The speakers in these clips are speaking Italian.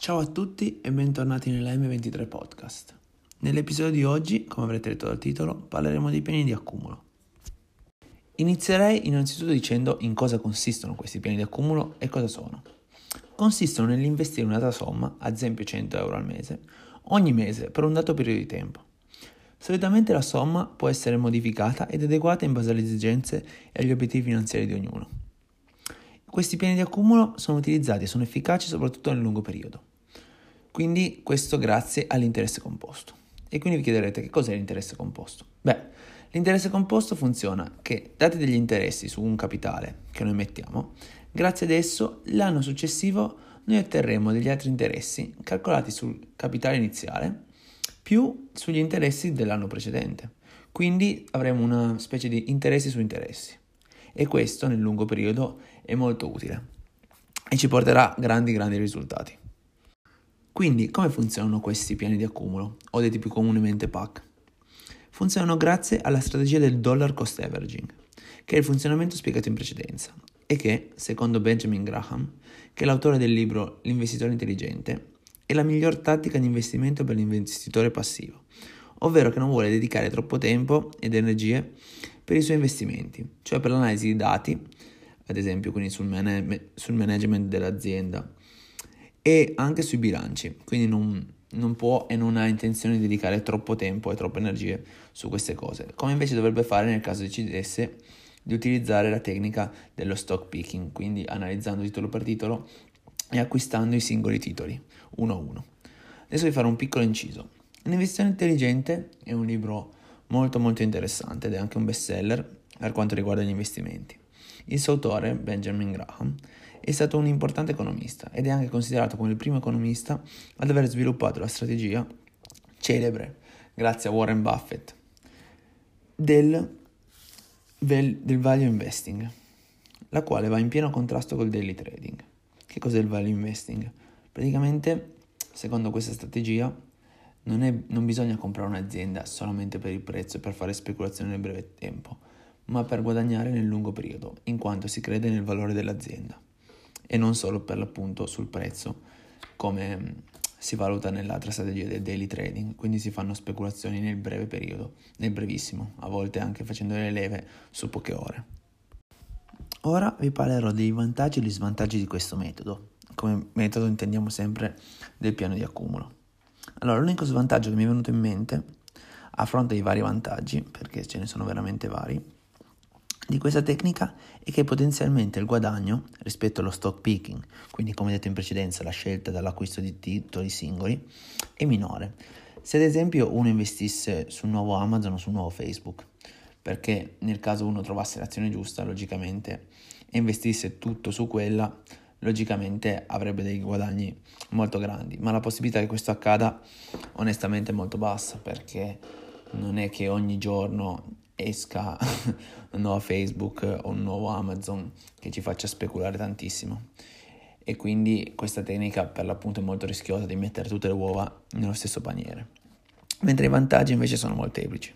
Ciao a tutti e bentornati nella M23 Podcast. Nell'episodio di oggi, come avrete letto dal titolo, parleremo dei piani di accumulo. Inizierei innanzitutto dicendo in cosa consistono questi piani di accumulo e cosa sono. Consistono nell'investire una data somma, ad esempio 100 euro al mese, ogni mese per un dato periodo di tempo. Solitamente la somma può essere modificata ed adeguata in base alle esigenze e agli obiettivi finanziari di ognuno. Questi piani di accumulo sono utilizzati e sono efficaci soprattutto nel lungo periodo. Quindi questo grazie all'interesse composto. E quindi vi chiederete che cos'è l'interesse composto? Beh, l'interesse composto funziona che dati degli interessi su un capitale che noi mettiamo, grazie ad esso l'anno successivo noi otterremo degli altri interessi calcolati sul capitale iniziale più sugli interessi dell'anno precedente. Quindi avremo una specie di interessi su interessi. E questo nel lungo periodo è molto utile e ci porterà grandi grandi risultati. Quindi come funzionano questi piani di accumulo, o detti più comunemente PAC? Funzionano grazie alla strategia del dollar cost averaging, che è il funzionamento spiegato in precedenza e che, secondo Benjamin Graham, che è l'autore del libro L'investitore intelligente, è la miglior tattica di investimento per l'investitore passivo, ovvero che non vuole dedicare troppo tempo ed energie per i suoi investimenti, cioè per l'analisi di dati, ad esempio quindi sul, man- sul management dell'azienda e anche sui bilanci, quindi non, non può e non ha intenzione di dedicare troppo tempo e troppe energie su queste cose, come invece dovrebbe fare nel caso decidesse di utilizzare la tecnica dello stock picking, quindi analizzando titolo per titolo e acquistando i singoli titoli uno a uno. Adesso vi farò un piccolo inciso. L'investizione intelligente è un libro molto molto interessante ed è anche un bestseller per quanto riguarda gli investimenti. Il suo autore, Benjamin Graham, è stato un importante economista ed è anche considerato come il primo economista ad aver sviluppato la strategia celebre, grazie a Warren Buffett, del, del value investing, la quale va in pieno contrasto col daily trading. Che cos'è il value investing? Praticamente, secondo questa strategia, non, è, non bisogna comprare un'azienda solamente per il prezzo e per fare speculazione nel breve tempo, ma per guadagnare nel lungo periodo, in quanto si crede nel valore dell'azienda e non solo per l'appunto sul prezzo, come mm, si valuta nell'altra strategia del daily trading, quindi si fanno speculazioni nel breve periodo, nel brevissimo, a volte anche facendo le leve su poche ore. Ora vi parlerò dei vantaggi e gli svantaggi di questo metodo. Come metodo intendiamo sempre del piano di accumulo. Allora, l'unico svantaggio che mi è venuto in mente, a fronte dei vari vantaggi, perché ce ne sono veramente vari, di questa tecnica è che potenzialmente il guadagno rispetto allo stock picking, quindi come detto in precedenza la scelta dall'acquisto di titoli singoli, è minore. Se ad esempio uno investisse su un nuovo Amazon o su un nuovo Facebook, perché nel caso uno trovasse l'azione giusta, logicamente, e investisse tutto su quella, logicamente avrebbe dei guadagni molto grandi, ma la possibilità che questo accada onestamente è molto bassa perché non è che ogni giorno esca un nuovo Facebook o un nuovo Amazon che ci faccia speculare tantissimo. E quindi questa tecnica per l'appunto è molto rischiosa di mettere tutte le uova nello stesso paniere. Mentre i vantaggi invece sono molteplici.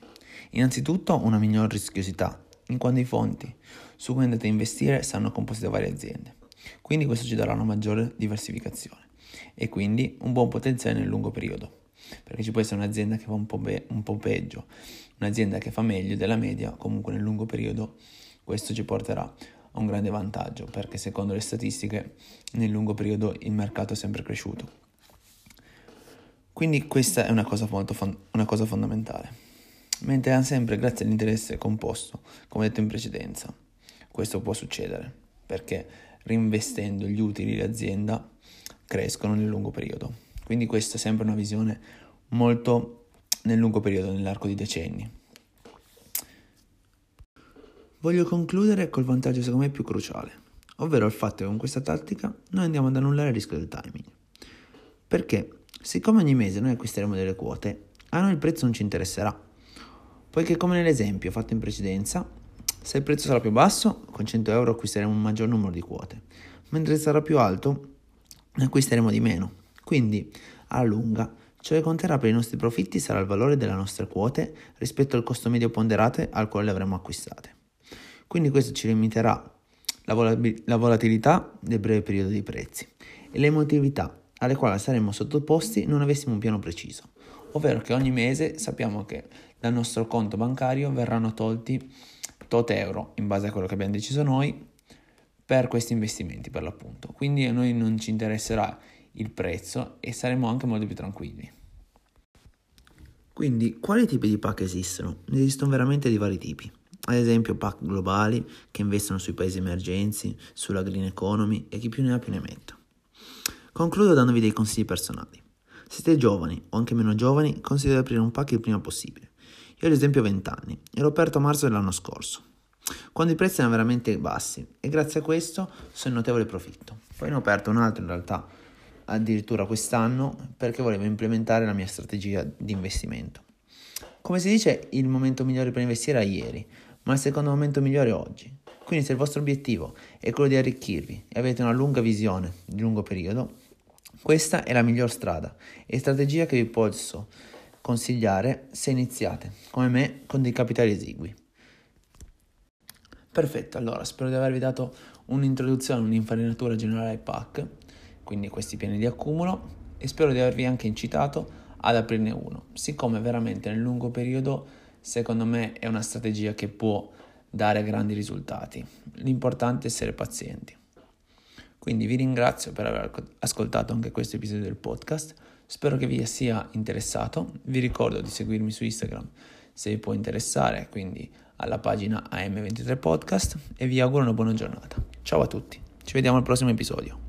Innanzitutto una minor rischiosità, in quanto i fonti su cui andate a investire saranno composti da varie aziende. Quindi questo ci darà una maggiore diversificazione e quindi un buon potenziale nel lungo periodo, perché ci può essere un'azienda che fa un po', be- un po peggio, un'azienda che fa meglio della media, comunque nel lungo periodo questo ci porterà a un grande vantaggio, perché secondo le statistiche nel lungo periodo il mercato è sempre cresciuto. Quindi questa è una cosa, molto fon- una cosa fondamentale mentre sempre grazie all'interesse composto, come detto in precedenza. Questo può succedere perché reinvestendo gli utili dell'azienda crescono nel lungo periodo. Quindi questa è sempre una visione molto nel lungo periodo, nell'arco di decenni. Voglio concludere col vantaggio secondo me più cruciale, ovvero il fatto che con questa tattica noi andiamo ad annullare il rischio del timing. Perché siccome ogni mese noi acquisteremo delle quote, a noi il prezzo non ci interesserà, poiché come nell'esempio fatto in precedenza, se il prezzo sarà più basso, con 100 euro acquisteremo un maggior numero di quote, mentre se sarà più alto, ne acquisteremo di meno. Quindi, alla lunga, ciò che conterà per i nostri profitti sarà il valore delle nostre quote rispetto al costo medio ponderate al quale le avremo acquistate. Quindi questo ci limiterà la, vol- la volatilità del breve periodo dei prezzi e l'emotività alle quali saremmo sottoposti non avessimo un piano preciso, ovvero che ogni mese sappiamo che dal nostro conto bancario verranno tolti tot euro in base a quello che abbiamo deciso noi per questi investimenti per l'appunto. Quindi a noi non ci interesserà il prezzo e saremo anche molto più tranquilli. Quindi, quali tipi di PAC esistono? Ne esistono veramente di vari tipi. Ad esempio PAC globali che investono sui paesi emergenzi, sulla green economy e chi più ne ha più ne metta. Concludo dandovi dei consigli personali. Se siete giovani o anche meno giovani, consiglio di aprire un PAC il prima possibile. Io ad esempio ho 20 anni e l'ho aperto a marzo dell'anno scorso, quando i prezzi erano veramente bassi e grazie a questo sono in notevole profitto. Poi ne ho aperto un altro in realtà addirittura quest'anno perché volevo implementare la mia strategia di investimento. Come si dice, il momento migliore per investire era ieri, ma il secondo momento migliore è oggi. Quindi se il vostro obiettivo è quello di arricchirvi e avete una lunga visione di lungo periodo, questa è la miglior strada e strategia che vi posso consigliare se iniziate, come me, con dei capitali esigui. Perfetto, allora spero di avervi dato un'introduzione, un'infarinatura generale ai PAC quindi questi piani di accumulo, e spero di avervi anche incitato ad aprirne uno, siccome veramente nel lungo periodo secondo me è una strategia che può dare grandi risultati. L'importante è essere pazienti. Quindi vi ringrazio per aver ascoltato anche questo episodio del podcast, spero che vi sia interessato, vi ricordo di seguirmi su Instagram se vi può interessare, quindi alla pagina AM23 Podcast e vi auguro una buona giornata. Ciao a tutti, ci vediamo al prossimo episodio.